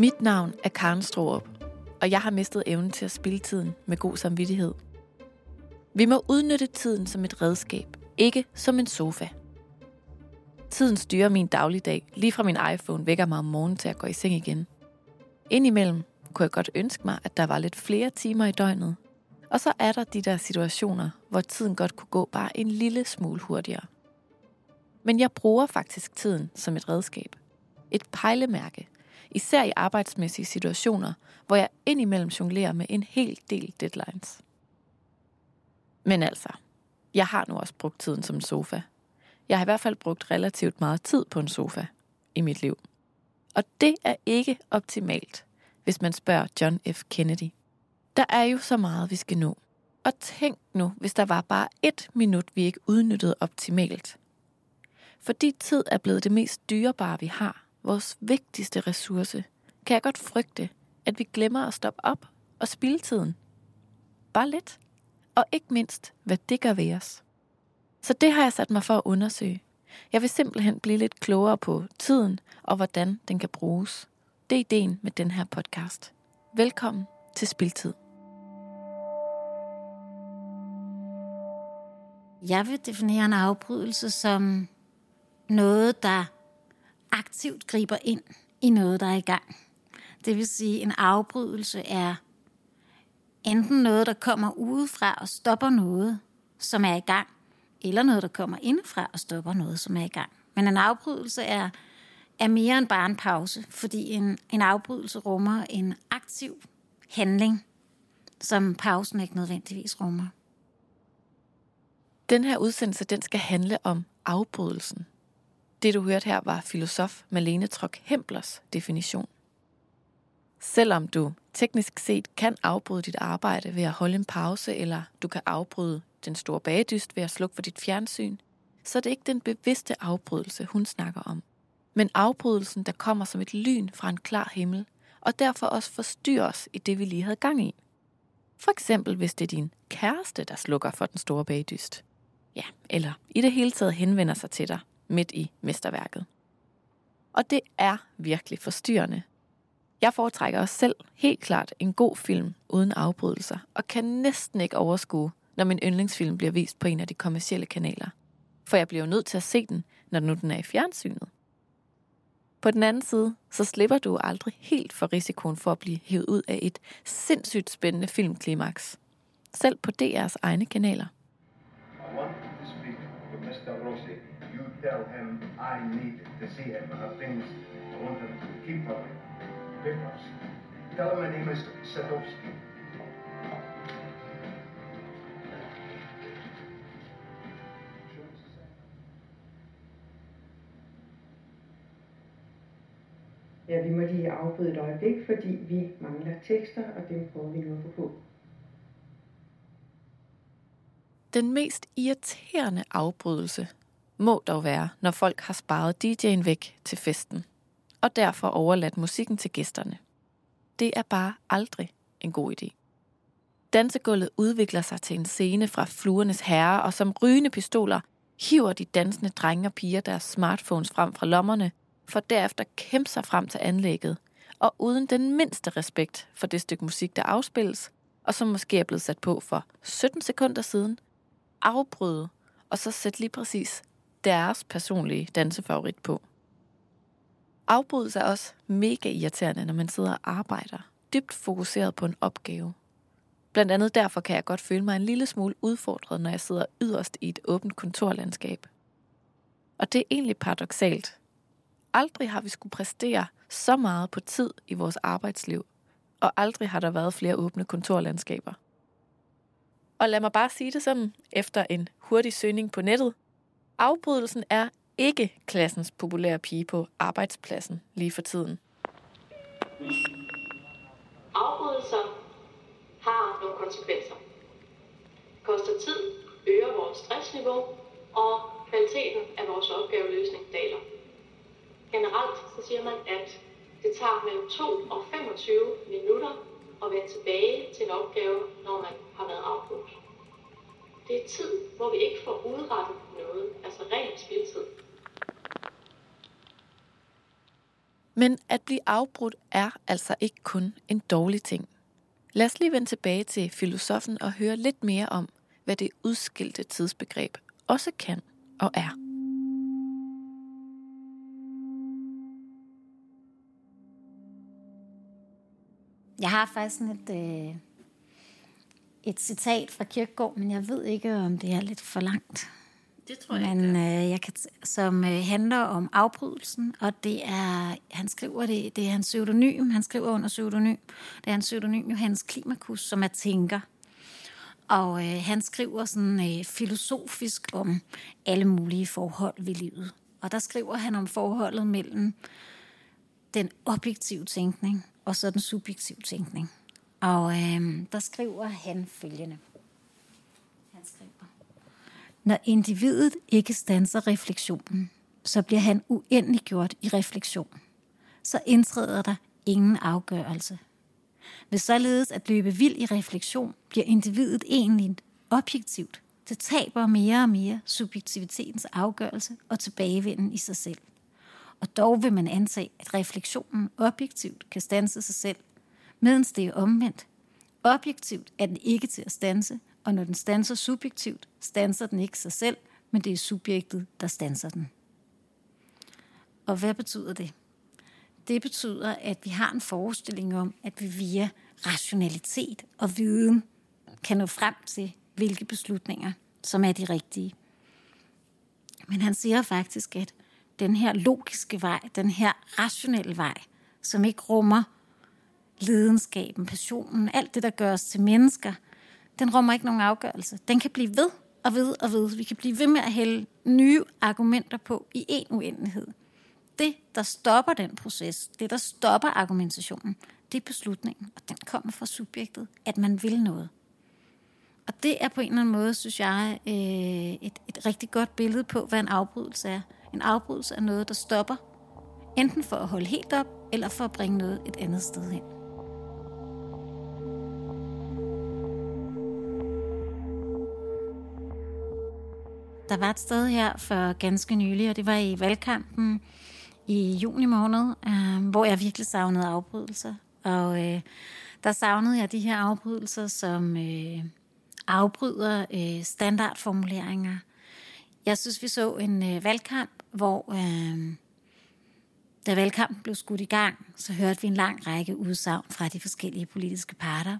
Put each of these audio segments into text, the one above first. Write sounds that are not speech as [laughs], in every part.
Mit navn er Karen Stroop, og jeg har mistet evnen til at spille tiden med god samvittighed. Vi må udnytte tiden som et redskab, ikke som en sofa. Tiden styrer min dagligdag, lige fra min iPhone vækker mig om morgenen til at gå i seng igen. Indimellem kunne jeg godt ønske mig, at der var lidt flere timer i døgnet. Og så er der de der situationer, hvor tiden godt kunne gå bare en lille smule hurtigere. Men jeg bruger faktisk tiden som et redskab. Et pejlemærke. Især i arbejdsmæssige situationer, hvor jeg indimellem jonglerer med en hel del deadlines. Men altså, jeg har nu også brugt tiden som en sofa. Jeg har i hvert fald brugt relativt meget tid på en sofa i mit liv. Og det er ikke optimalt, hvis man spørger John F. Kennedy. Der er jo så meget, vi skal nå. Og tænk nu, hvis der var bare et minut, vi ikke udnyttede optimalt. Fordi tid er blevet det mest dyrebare, vi har, vores vigtigste ressource, kan jeg godt frygte, at vi glemmer at stoppe op og spilde tiden. Bare lidt. Og ikke mindst, hvad det gør ved os. Så det har jeg sat mig for at undersøge. Jeg vil simpelthen blive lidt klogere på tiden og hvordan den kan bruges. Det er ideen med den her podcast. Velkommen til Spiltid. Jeg vil definere en afbrydelse som noget, der aktivt griber ind i noget, der er i gang. Det vil sige, en afbrydelse er enten noget, der kommer udefra og stopper noget, som er i gang, eller noget, der kommer indefra og stopper noget, som er i gang. Men en afbrydelse er, er mere end bare en pause, fordi en, en afbrydelse rummer en aktiv handling, som pausen ikke nødvendigvis rummer. Den her udsendelse, den skal handle om afbrydelsen. Det du hørte her var filosof Malene Trok Hemplers definition. Selvom du teknisk set kan afbryde dit arbejde ved at holde en pause, eller du kan afbryde den store bagedyst ved at slukke for dit fjernsyn, så er det ikke den bevidste afbrydelse, hun snakker om. Men afbrydelsen, der kommer som et lyn fra en klar himmel, og derfor også forstyrrer os i det, vi lige havde gang i. For eksempel, hvis det er din kæreste, der slukker for den store bagdyst. Ja, eller i det hele taget henvender sig til dig midt i mesterværket. Og det er virkelig forstyrrende. Jeg foretrækker også selv helt klart en god film uden afbrydelser, og kan næsten ikke overskue, når min yndlingsfilm bliver vist på en af de kommercielle kanaler. For jeg bliver jo nødt til at se den, når nu den er i fjernsynet. På den anden side, så slipper du aldrig helt for risikoen for at blive hævet ud af et sindssygt spændende filmklimaks. Selv på DR's egne kanaler. I tell him I need to see him. I have things I want him to keep for me. Papers. Tell him my name is Sadowski. Ja, vi må lige afbryde et øjeblik, fordi vi mangler tekster, og dem prøver vi nu at få på. Den mest irriterende afbrydelse må dog være, når folk har sparet DJ'en væk til festen, og derfor overladt musikken til gæsterne. Det er bare aldrig en god idé. Dansegulvet udvikler sig til en scene fra fluernes herre, og som rygende pistoler hiver de dansende drenge og piger deres smartphones frem fra lommerne for derefter kæmpe sig frem til anlægget, og uden den mindste respekt for det stykke musik, der afspilles, og som måske er blevet sat på for 17 sekunder siden, afbryde, og så sætte lige præcis deres personlige dansefavorit på. Afbrydelse er også mega irriterende, når man sidder og arbejder, dybt fokuseret på en opgave. Blandt andet derfor kan jeg godt føle mig en lille smule udfordret, når jeg sidder yderst i et åbent kontorlandskab. Og det er egentlig paradoxalt, Aldrig har vi skulle præstere så meget på tid i vores arbejdsliv, og aldrig har der været flere åbne kontorlandskaber. Og lad mig bare sige det sådan, efter en hurtig søgning på nettet. Afbrydelsen er ikke klassens populære pige på arbejdspladsen lige for tiden. Afbrydelser har nogle konsekvenser. Koster tid, øger vores stressniveau, og kvaliteten af vores opgaveløsning daler. Generelt så siger man, at det tager mellem 2 og 25 minutter at vende tilbage til en opgave, når man har været afbrudt. Det er tid, hvor vi ikke får udrettet noget, altså ren spildtid. Men at blive afbrudt er altså ikke kun en dårlig ting. Lad os lige vende tilbage til filosofen og høre lidt mere om, hvad det udskilte tidsbegreb også kan og er. Jeg har faktisk sådan et, øh, et citat fra Kirkegaard, men jeg ved ikke, om det er lidt for langt. Det tror jeg men, øh, jeg kan, som øh, handler om afbrydelsen, og det er, han skriver det, det er hans pseudonym, han skriver under pseudonym, det er hans pseudonym Johannes Klimakus, som er tænker. Og øh, han skriver sådan øh, filosofisk om alle mulige forhold ved livet. Og der skriver han om forholdet mellem den objektive tænkning og så den subjektive tænkning. Og øh, der skriver han følgende. Han skriver, Når individet ikke stanser refleksionen, så bliver han uendelig gjort i refleksion. Så indtræder der ingen afgørelse. Ved således at løbe vild i refleksion, bliver individet egentlig objektivt. Det taber mere og mere subjektivitetens afgørelse og tilbagevenden i sig selv. Og dog vil man antage, at refleksionen objektivt kan stanse sig selv, medens det er omvendt. Objektivt er den ikke til at stanse, og når den stanser subjektivt, stanser den ikke sig selv, men det er subjektet, der stanser den. Og hvad betyder det? Det betyder, at vi har en forestilling om, at vi via rationalitet og viden kan nå frem til, hvilke beslutninger, som er de rigtige. Men han siger faktisk, at den her logiske vej, den her rationelle vej, som ikke rummer lidenskaben, passionen, alt det, der gør os til mennesker, den rummer ikke nogen afgørelse. Den kan blive ved og ved og ved. Vi kan blive ved med at hælde nye argumenter på i en uendelighed. Det, der stopper den proces, det, der stopper argumentationen, det er beslutningen, og den kommer fra subjektet, at man vil noget. Og det er på en eller anden måde, synes jeg, øh, et, et rigtig godt billede på, hvad en afbrydelse er. En afbrydelse er noget, der stopper, enten for at holde helt op, eller for at bringe noget et andet sted hen. Der var et sted her for ganske nylig, og det var i valgkampen i juni måned, øh, hvor jeg virkelig savnede afbrydelser. Og øh, der savnede jeg de her afbrydelser, som øh, afbryder øh, standardformuleringer. Jeg synes, vi så en øh, valgkamp, hvor øh, da valgkampen blev skudt i gang, så hørte vi en lang række udsagn fra de forskellige politiske parter.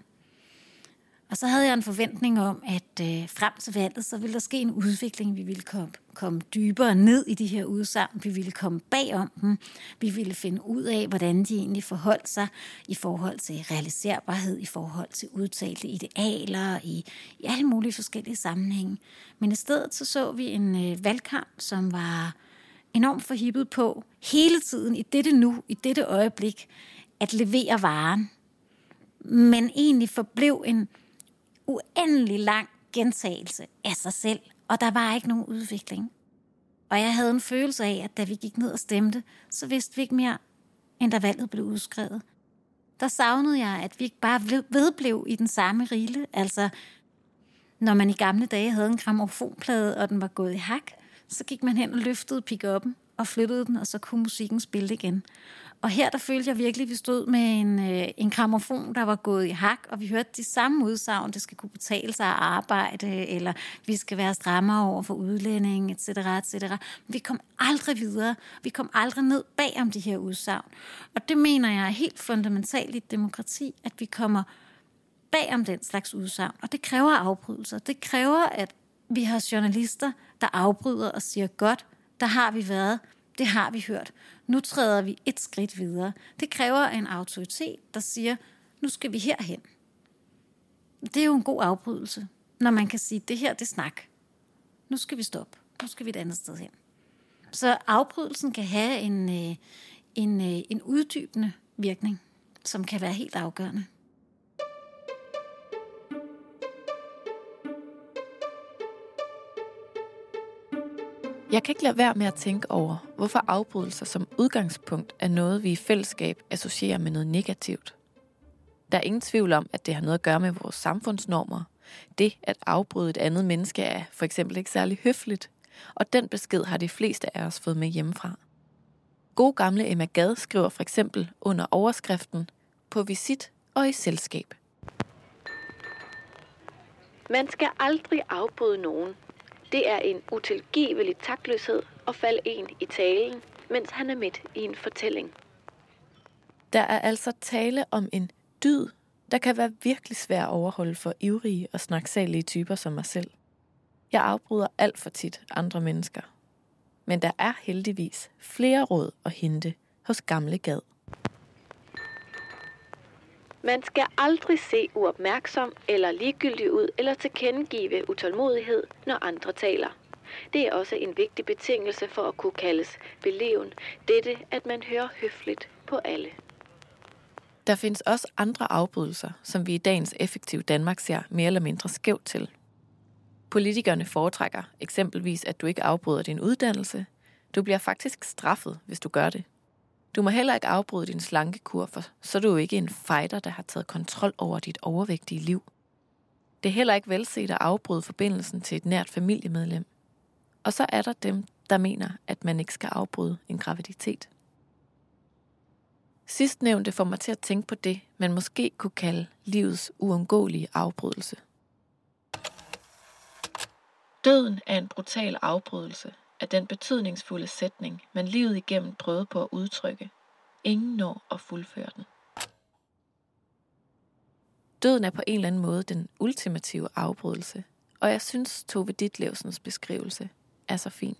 Og så havde jeg en forventning om, at øh, frem til valget, så ville der ske en udvikling. Vi ville komme, komme dybere ned i de her udsagn. Vi ville komme bagom dem. Vi ville finde ud af, hvordan de egentlig forholdt sig i forhold til realiserbarhed, i forhold til udtalte idealer, i, i alle mulige forskellige sammenhænge. Men i stedet så så vi en øh, valgkamp, som var enormt forhippet på hele tiden, i dette nu, i dette øjeblik, at levere varen. Men egentlig forblev en uendelig lang gentagelse af sig selv, og der var ikke nogen udvikling. Og jeg havde en følelse af, at da vi gik ned og stemte, så vidste vi ikke mere, end da valget blev udskrevet. Der savnede jeg, at vi ikke bare vedblev i den samme rille. Altså, når man i gamle dage havde en gramofonplade, og den var gået i hak, så gik man hen og løftede pick og flyttede den, og så kunne musikken spille igen. Og her der følte jeg virkelig, at vi stod med en, øh, en gramofon, der var gået i hak, og vi hørte de samme udsagn, det skal kunne betale sig at arbejde, eller vi skal være strammere over for udlænding, etc. etc. Men vi kom aldrig videre. Vi kom aldrig ned bag om de her udsagn. Og det mener jeg er helt fundamentalt i et demokrati, at vi kommer bag om den slags udsagn. Og det kræver afbrydelser. Det kræver, at vi har journalister, der afbryder og siger, godt, der har vi været, det har vi hørt. Nu træder vi et skridt videre. Det kræver en autoritet, der siger, nu skal vi herhen. Det er jo en god afbrydelse, når man kan sige, det her det er snak. Nu skal vi stoppe. Nu skal vi et andet sted hen. Så afbrydelsen kan have en, øh, en, øh, en uddybende virkning, som kan være helt afgørende. Jeg kan ikke lade være med at tænke over, hvorfor afbrydelser som udgangspunkt er noget, vi i fællesskab associerer med noget negativt. Der er ingen tvivl om, at det har noget at gøre med vores samfundsnormer. Det at afbryde et andet menneske er for eksempel ikke særlig høfligt, og den besked har de fleste af os fået med hjemmefra. God gamle Emma Gad skriver for eksempel under overskriften på visit og i selskab. Man skal aldrig afbryde nogen. Det er en utilgivelig taktløshed at falde en i talen, mens han er midt i en fortælling. Der er altså tale om en dyd, der kan være virkelig svær at overholde for ivrige og snaksalige typer som mig selv. Jeg afbryder alt for tit andre mennesker. Men der er heldigvis flere råd at hente hos gamle gad. Man skal aldrig se uopmærksom eller ligegyldig ud eller tilkendegive utålmodighed, når andre taler. Det er også en vigtig betingelse for at kunne kaldes beleven, dette at man hører høfligt på alle. Der findes også andre afbrydelser, som vi i dagens effektive Danmark ser mere eller mindre skævt til. Politikerne foretrækker eksempelvis, at du ikke afbryder din uddannelse. Du bliver faktisk straffet, hvis du gør det. Du må heller ikke afbryde din slankekur, for så er du jo ikke en fighter, der har taget kontrol over dit overvægtige liv. Det er heller ikke velset at afbryde forbindelsen til et nært familiemedlem. Og så er der dem, der mener, at man ikke skal afbryde en graviditet. Sidstnævnte får mig til at tænke på det, man måske kunne kalde livets uundgåelige afbrydelse. Døden er en brutal afbrydelse af den betydningsfulde sætning, man livet igennem prøvede på at udtrykke. Ingen når at fuldføre den. Døden er på en eller anden måde den ultimative afbrydelse, og jeg synes Tove Ditlevsens beskrivelse er så fin.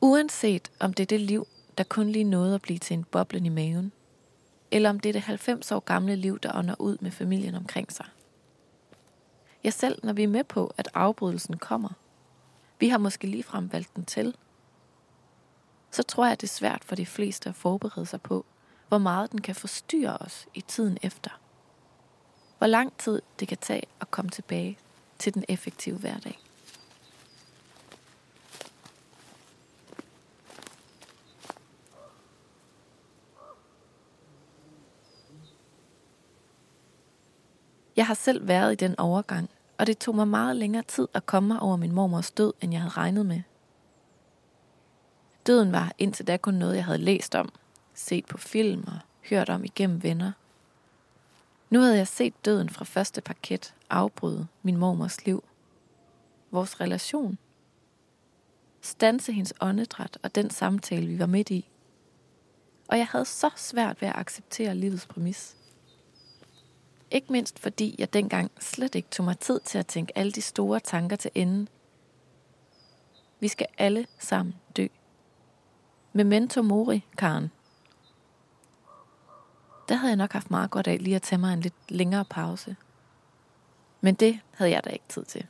Uanset om det er det liv, der kun lige nåede at blive til en boblen i maven, eller om det er det 90 år gamle liv, der ånder ud med familien omkring sig. Ja, selv når vi er med på, at afbrydelsen kommer, vi har måske ligefrem valgt den til, så tror jeg, det er svært for de fleste at forberede sig på, hvor meget den kan forstyrre os i tiden efter. Hvor lang tid det kan tage at komme tilbage til den effektive hverdag. Jeg har selv været i den overgang, og det tog mig meget længere tid at komme mig over min mormors død, end jeg havde regnet med. Døden var indtil da kun noget, jeg havde læst om, set på film og hørt om igennem venner. Nu havde jeg set døden fra første parket afbryde min mormors liv. Vores relation. Stanse hendes åndedræt og den samtale, vi var midt i. Og jeg havde så svært ved at acceptere livets præmis. Ikke mindst fordi jeg dengang slet ikke tog mig tid til at tænke alle de store tanker til ende. Vi skal alle sammen dø. Memento mori, Karen. Der havde jeg nok haft meget godt af lige at tage mig en lidt længere pause. Men det havde jeg da ikke tid til.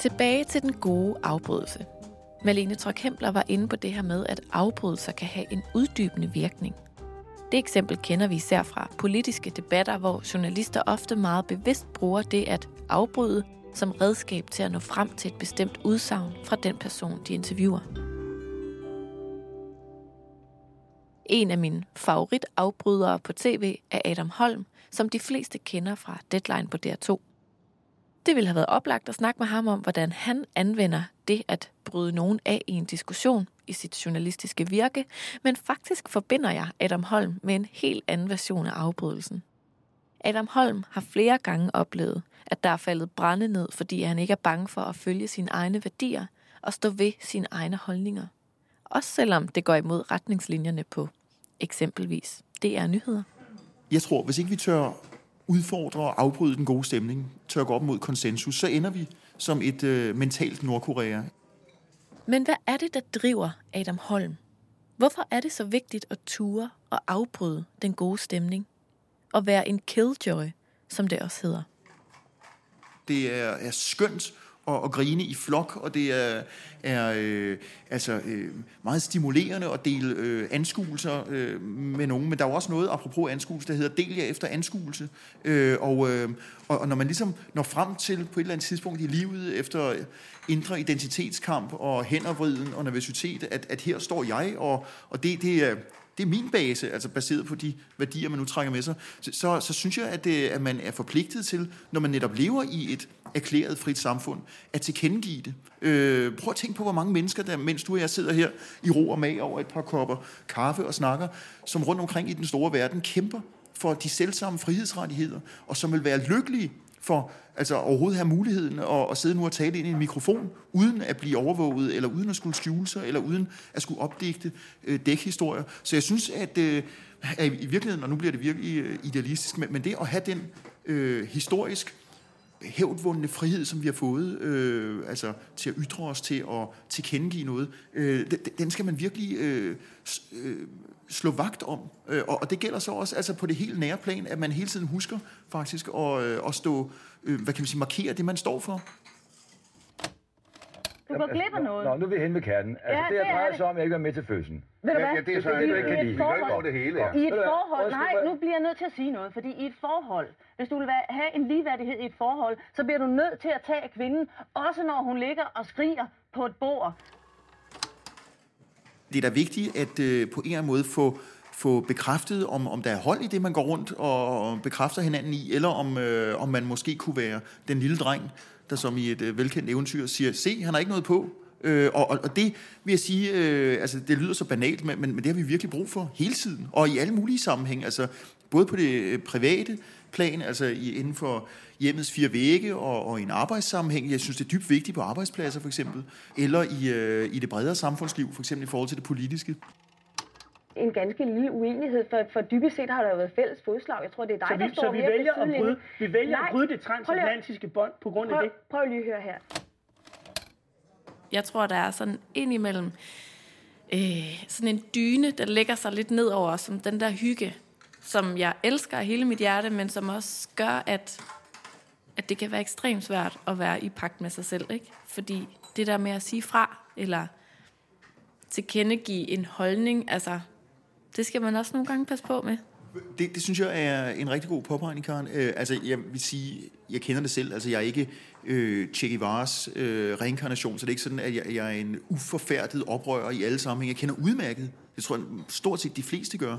Tilbage til den gode afbrydelse. Malene Trokhempler var inde på det her med, at afbrydelser kan have en uddybende virkning. Det eksempel kender vi især fra politiske debatter, hvor journalister ofte meget bevidst bruger det at afbryde som redskab til at nå frem til et bestemt udsagn fra den person, de interviewer. En af mine favoritafbrydere på tv er Adam Holm, som de fleste kender fra Deadline på DR2. Det ville have været oplagt at snakke med ham om, hvordan han anvender det at bryde nogen af i en diskussion i sit journalistiske virke, men faktisk forbinder jeg Adam Holm med en helt anden version af afbrydelsen. Adam Holm har flere gange oplevet, at der er faldet brænde ned, fordi han ikke er bange for at følge sine egne værdier og stå ved sine egne holdninger. Også selvom det går imod retningslinjerne på eksempelvis DR Nyheder. Jeg tror, hvis ikke vi tør udfordre og afbryde den gode stemning, tør gå op mod konsensus, så ender vi som et øh, mentalt Nordkorea. Men hvad er det, der driver Adam Holm? Hvorfor er det så vigtigt at ture og afbryde den gode stemning? Og være en killjoy, som det også hedder. Det er, er skønt og, at grine i flok, og det er, er øh, altså, øh, meget stimulerende at dele øh, anskuelser øh, med nogen. Men der er jo også noget, apropos anskuelse, der hedder del jer efter anskuelse. Øh, og, øh, og, og når man ligesom når frem til på et eller andet tidspunkt i livet, efter indre identitetskamp og hændervriden og nervøsitet, at, at her står jeg, og, og det, det, er, det er min base, altså baseret på de værdier, man nu trækker med sig, så, så, så synes jeg, at, det, at man er forpligtet til, når man netop lever i et erklæret frit samfund, at tilkendegive det. Øh, prøv at tænke på, hvor mange mennesker, der, mens du og jeg sidder her i ro og mag over et par kopper kaffe og snakker, som rundt omkring i den store verden kæmper for de selvsamme frihedsrettigheder, og som vil være lykkelige for altså overhovedet have muligheden at, at sidde nu og tale ind i en mikrofon, uden at blive overvåget, eller uden at skulle skjule sig, eller uden at skulle opdigte øh, dækhistorier. Så jeg synes, at, øh, at i virkeligheden, og nu bliver det virkelig øh, idealistisk, men, men det at have den øh, historisk hævdvundne frihed, som vi har fået øh, altså til at ytre os, til at tilkendegive noget, øh, den skal man virkelig øh, øh, slå vagt om. Øh, og det gælder så også altså på det helt nære plan, at man hele tiden husker faktisk at, øh, at stå, øh, hvad kan man sige, markere det, man står for. Du går glip af noget. Nå, nu er vi hen med kernen. Altså, Ja, det, jeg det er drejer sig om, at jeg ikke er med til fødslen. Ved du hvad? ja, det er så I- det, du ikke kan lide. Forhold- over det hele, ja. I et Ved forhold, nej, nu bliver jeg nødt til at sige noget, fordi i et forhold, hvis du vil have en ligeværdighed i et forhold, så bliver du nødt til at tage kvinden, også når hun ligger og skriger på et bord. Det er da vigtigt at øh, på en eller anden måde få, få bekræftet, om, om der er hold i det, man går rundt og, og bekræfter hinanden i, eller om, øh, om man måske kunne være den lille dreng, der som i et øh, velkendt eventyr siger, se, han har ikke noget på. Øh, og, og, det vil jeg sige, øh, altså det lyder så banalt, men, men men det har vi virkelig brug for hele tiden, og i alle mulige sammenhæng, altså både på det øh, private plan, altså i, inden for hjemmets fire vægge og, og i en arbejdssammenhæng. Jeg synes, det er dybt vigtigt på arbejdspladser for eksempel, eller i, øh, i det bredere samfundsliv, for eksempel i forhold til det politiske. En ganske lille uenighed, for, for dybest set har der jo været fælles fodslag. Jeg tror, det er dig, Så vi, der står så vi vælger, at bryde, vi vælger Nej, at bryde det transatlantiske bånd på grund af Prøv, det. prøv lige at høre her. Jeg tror, der er sådan indimellem øh, sådan en dyne, der lægger sig lidt ned over os, som den der hygge, som jeg elsker af hele mit hjerte, men som også gør, at, at det kan være ekstremt svært at være i pagt med sig selv. Ikke? Fordi det der med at sige fra, eller tilkendegive en holdning, altså, det skal man også nogle gange passe på med. Det, det synes jeg er en rigtig god påpegning, Karen. Øh, altså, jeg vil sige, jeg kender det selv. Altså, jeg er ikke øh, Che Guevaras øh, reinkarnation, så det er ikke sådan, at jeg, jeg er en uforfærdet oprører i alle sammenhænge. Jeg kender udmærket, det tror jeg stort set de fleste gør,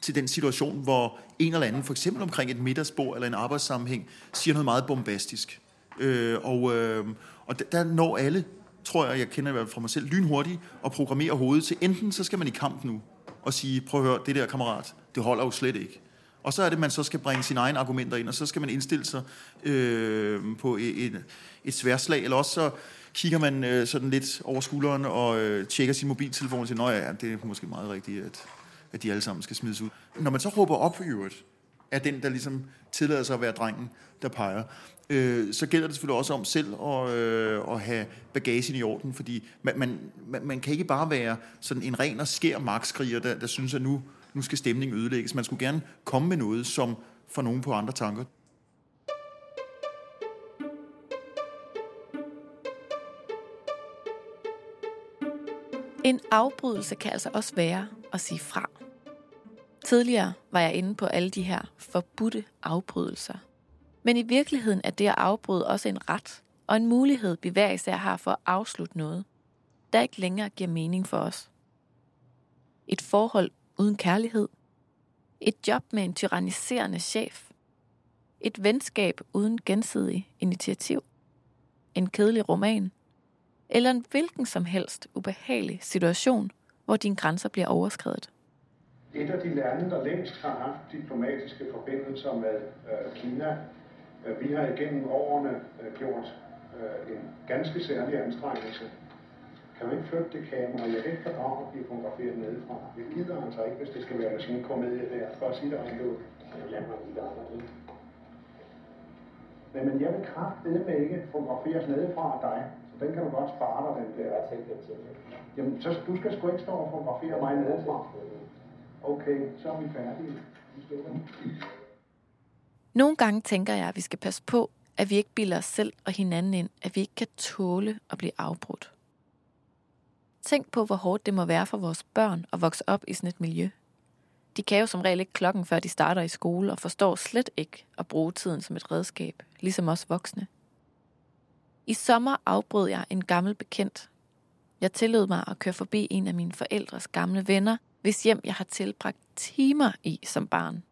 til den situation, hvor en eller anden, for eksempel omkring et middagsbord eller en arbejdssammenhæng, siger noget meget bombastisk. Øh, og øh, og der, der når alle, tror jeg, jeg kender i hvert fald fra mig selv, lynhurtigt og programmerer hovedet til, enten så skal man i kamp nu, og sige, prøv at høre, det der kammerat, det holder jo slet ikke. Og så er det, man så skal bringe sine egne argumenter ind, og så skal man indstille sig øh, på et, et, et sværslag, eller også så kigger man øh, sådan lidt over skulderen og øh, tjekker sin mobiltelefon og siger, nå ja, det er måske meget rigtigt, at, at de alle sammen skal smides ud. Når man så råber op i øvrigt, er den, der ligesom tillader sig at være drengen, der peger, øh, så gælder det selvfølgelig også om selv at, øh, at have bagagen i orden, fordi man, man, man, man kan ikke bare være sådan en ren og skær magtskriger, der, der synes, at nu, nu skal stemningen ødelægges. Man skulle gerne komme med noget, som får nogen på andre tanker. En afbrydelse kan altså også være at sige fra. Tidligere var jeg inde på alle de her forbudte afbrydelser. Men i virkeligheden er det at afbryde også en ret og en mulighed, vi hver især har for at afslutte noget, der ikke længere giver mening for os. Et forhold uden kærlighed. Et job med en tyranniserende chef. Et venskab uden gensidig initiativ. En kedelig roman. Eller en hvilken som helst ubehagelig situation, hvor dine grænser bliver overskredet. Et af de lande, der længst har haft diplomatiske forbindelser med øh, Kina, øh, vi har igennem årene øh, gjort øh, en ganske særlig anstrengelse. Kan du ikke flytte det kamera? Jeg kan ikke fordrage at blive fotograferet nedefra. Jeg gider altså ikke, hvis det skal være sådan en komedie der. For at sige det rent ud. Lad mig lige det. Nej, men jeg vil kraftedeme ikke fotograferes nedefra af dig. Så den kan du godt spare dig, den der. Jeg tænker til Jamen, så du skal sgu ikke stå og fotografere mig nedefra. Okay, så er vi færdige. Vi. Nogle gange tænker jeg, at vi skal passe på, at vi ikke bilder os selv og hinanden ind, at vi ikke kan tåle at blive afbrudt. Tænk på, hvor hårdt det må være for vores børn at vokse op i sådan et miljø. De kan jo som regel ikke klokken, før de starter i skole, og forstår slet ikke at bruge tiden som et redskab, ligesom os voksne. I sommer afbrød jeg en gammel bekendt. Jeg tillod mig at køre forbi en af mine forældres gamle venner, hvis hjem jeg har tilbragt timer i som barn.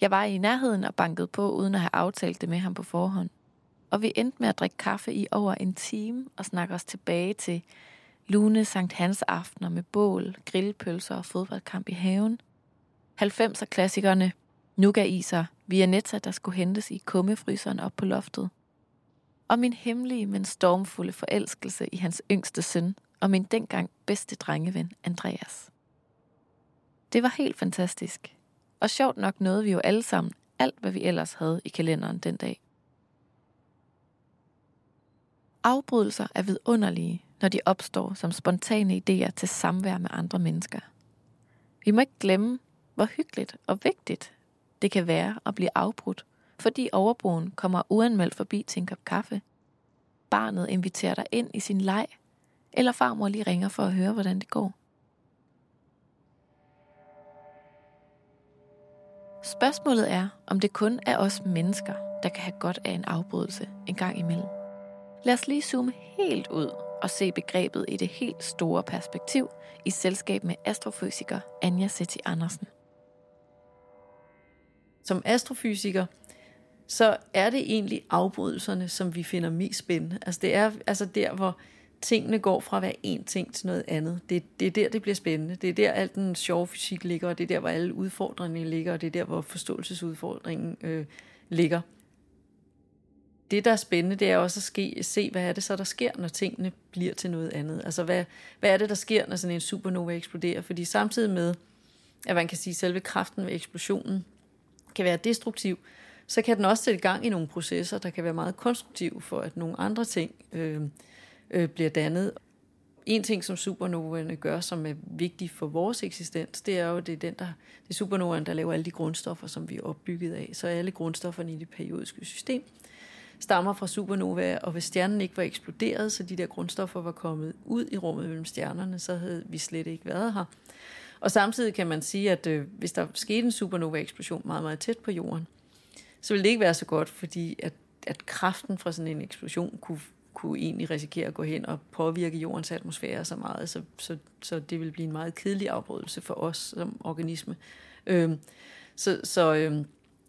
Jeg var i nærheden og bankede på, uden at have aftalt det med ham på forhånd. Og vi endte med at drikke kaffe i over en time og snakke os tilbage til lune Sankt Hans aftener med bål, grillpølser og fodboldkamp i haven. 90'er klassikerne, Nuga-iser, Vianetta, der skulle hentes i kummefryseren op på loftet. Og min hemmelige, men stormfulde forelskelse i hans yngste søn og min dengang bedste drengeven, Andreas. Det var helt fantastisk. Og sjovt nok nåede vi jo alle sammen alt, hvad vi ellers havde i kalenderen den dag. Afbrydelser er vidunderlige, når de opstår som spontane idéer til samvær med andre mennesker. Vi må ikke glemme, hvor hyggeligt og vigtigt det kan være at blive afbrudt, fordi overboen kommer uanmeldt forbi til en kop kaffe. Barnet inviterer dig ind i sin leg, eller farmor lige ringer for at høre, hvordan det går. Spørgsmålet er, om det kun er os mennesker, der kan have godt af en afbrydelse en gang imellem. Lad os lige zoome helt ud og se begrebet i det helt store perspektiv i selskab med astrofysiker Anja Setti Andersen. Som astrofysiker, så er det egentlig afbrydelserne, som vi finder mest spændende. Altså det er altså der, hvor tingene går fra at være én ting til noget andet. Det, det er der, det bliver spændende. Det er der, al den sjove fysik ligger, og det er der, hvor alle udfordringerne ligger, og det er der, hvor forståelsesudfordringen øh, ligger. Det, der er spændende, det er også at ske, se, hvad er det så, der sker, når tingene bliver til noget andet. Altså, hvad, hvad er det, der sker, når sådan en supernova eksploderer? Fordi samtidig med, at man kan sige, at selve kraften ved eksplosionen kan være destruktiv, så kan den også sætte gang i nogle processer, der kan være meget konstruktive for, at nogle andre ting øh, øh, bliver dannet. En ting, som supernovaerne gør, som er vigtig for vores eksistens, det er jo, det er, den, der, det er supernovaen, der laver alle de grundstoffer, som vi er opbygget af. Så alle grundstofferne i det periodiske system stammer fra supernova, og hvis stjernen ikke var eksploderet, så de der grundstoffer var kommet ud i rummet mellem stjernerne, så havde vi slet ikke været her. Og samtidig kan man sige, at øh, hvis der skete en supernova-eksplosion meget, meget tæt på jorden, så ville det ikke være så godt, fordi at, at kraften fra sådan en eksplosion kunne, kunne egentlig risikere at gå hen og påvirke jordens atmosfære så meget, så, så, så det vil blive en meget kedelig afbrydelse for os som organisme. Øhm, så, så, øhm,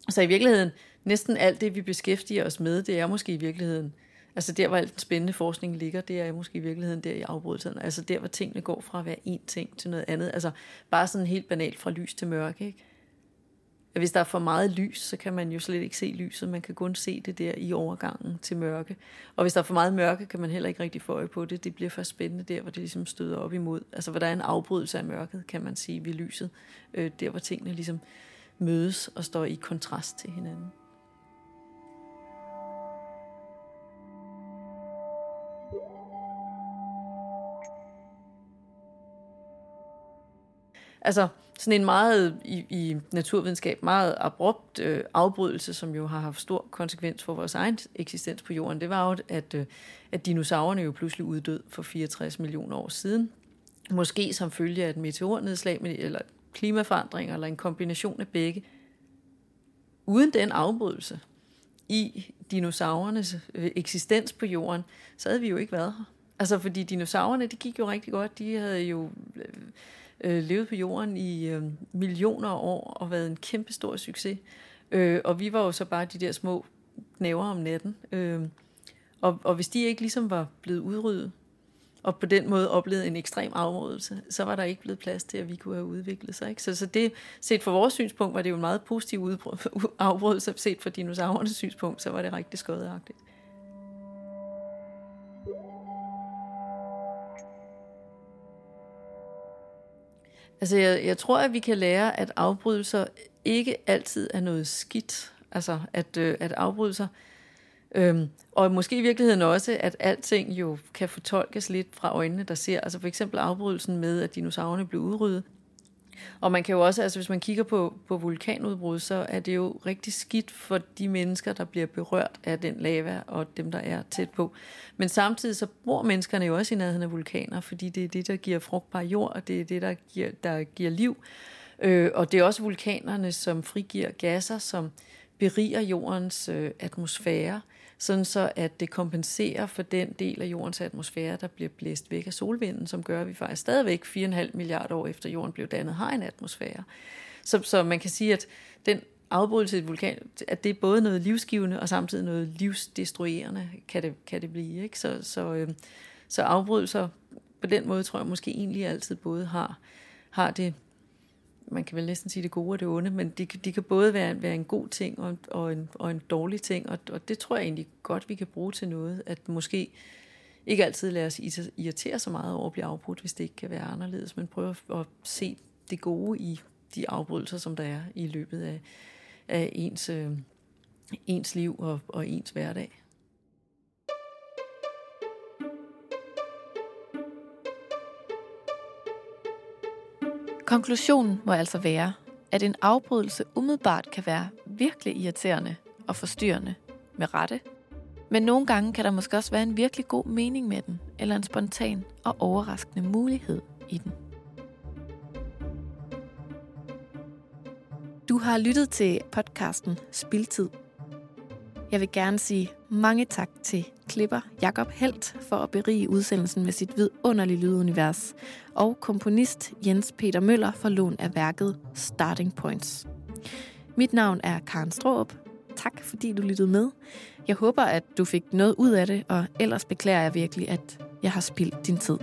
så i virkeligheden, næsten alt det, vi beskæftiger os med, det er måske i virkeligheden, altså der, hvor alt den spændende forskning ligger, det er måske i virkeligheden der i afbrydelserne. Altså der, hvor tingene går fra at være én ting til noget andet. Altså bare sådan helt banalt fra lys til mørke, ikke? At hvis der er for meget lys, så kan man jo slet ikke se lyset. Man kan kun se det der i overgangen til mørke. Og hvis der er for meget mørke, kan man heller ikke rigtig få øje på det. Det bliver først spændende der, hvor det ligesom støder op imod. Altså hvor der er en afbrydelse af mørket, kan man sige, ved lyset. Øh, der, hvor tingene ligesom mødes og står i kontrast til hinanden. Altså sådan en meget i, i naturvidenskab meget abrupt øh, afbrydelse, som jo har haft stor konsekvens for vores egen eksistens på jorden, det var jo, at, øh, at dinosaurerne jo pludselig uddød for 64 millioner år siden. Måske som følge af et meteornedslag, eller klimaforandringer, eller en kombination af begge. Uden den afbrydelse i dinosaurernes øh, eksistens på jorden, så havde vi jo ikke været her. Altså fordi dinosaurerne, de gik jo rigtig godt. De havde jo øh, øh, levet på jorden i øh, millioner af år og været en kæmpe stor succes. Øh, og vi var jo så bare de der små knæver om natten. Øh, og, og hvis de ikke ligesom var blevet udryddet, og på den måde oplevede en ekstrem afmodelse, så var der ikke blevet plads til, at vi kunne have udviklet sig. Ikke? Så, så det, set fra vores synspunkt, var det jo en meget positiv [laughs] afbrydelse, set fra dinosaurernes synspunkt, så var det rigtig skødeagtigt. Altså, jeg, jeg tror, at vi kan lære, at afbrydelser ikke altid er noget skidt. Altså, at, øh, at afbrydelser... Øhm, og måske i virkeligheden også, at alting jo kan fortolkes lidt fra øjnene, der ser. Altså for eksempel afbrydelsen med, at dinosaurerne blev udryddet. Og man kan jo også, altså hvis man kigger på, på vulkanudbrud, så er det jo rigtig skidt for de mennesker, der bliver berørt af den lava, og dem, der er tæt på. Men samtidig så bor menneskerne jo også i nærheden af vulkaner, fordi det er det, der giver frugtbar jord, og det er det, der giver, der giver liv. Øh, og det er også vulkanerne, som frigiver gasser, som beriger jordens øh, atmosfære, sådan så at det kompenserer for den del af jordens atmosfære, der bliver blæst væk af solvinden, som gør, at vi faktisk stadigvæk 4,5 milliarder år efter jorden blev dannet, har en atmosfære. Så, så man kan sige, at den afbrydelse i et vulkan, at det er både noget livsgivende og samtidig noget livsdestruerende, kan det, kan det blive. Ikke? Så, så, øh, så afbrydelser på den måde, tror jeg måske egentlig altid både har, har det, man kan vel næsten sige det gode og det onde, men de, de kan både være, være en god ting og, og, en, og en dårlig ting, og, og det tror jeg egentlig godt, vi kan bruge til noget, at måske ikke altid lade os irritere så meget over at blive afbrudt, hvis det ikke kan være anderledes, men prøve at se det gode i de afbrydelser, som der er i løbet af, af ens, øh, ens liv og, og ens hverdag. Konklusionen må altså være, at en afbrydelse umiddelbart kan være virkelig irriterende og forstyrrende med rette, men nogle gange kan der måske også være en virkelig god mening med den, eller en spontan og overraskende mulighed i den. Du har lyttet til podcasten Spiltid. Jeg vil gerne sige mange tak til klipper Jakob Helt for at berige udsendelsen med sit vidunderlige lydunivers, og komponist Jens Peter Møller for lån af værket Starting Points. Mit navn er Karen Stråb. Tak fordi du lyttede med. Jeg håber, at du fik noget ud af det, og ellers beklager jeg virkelig, at jeg har spildt din tid.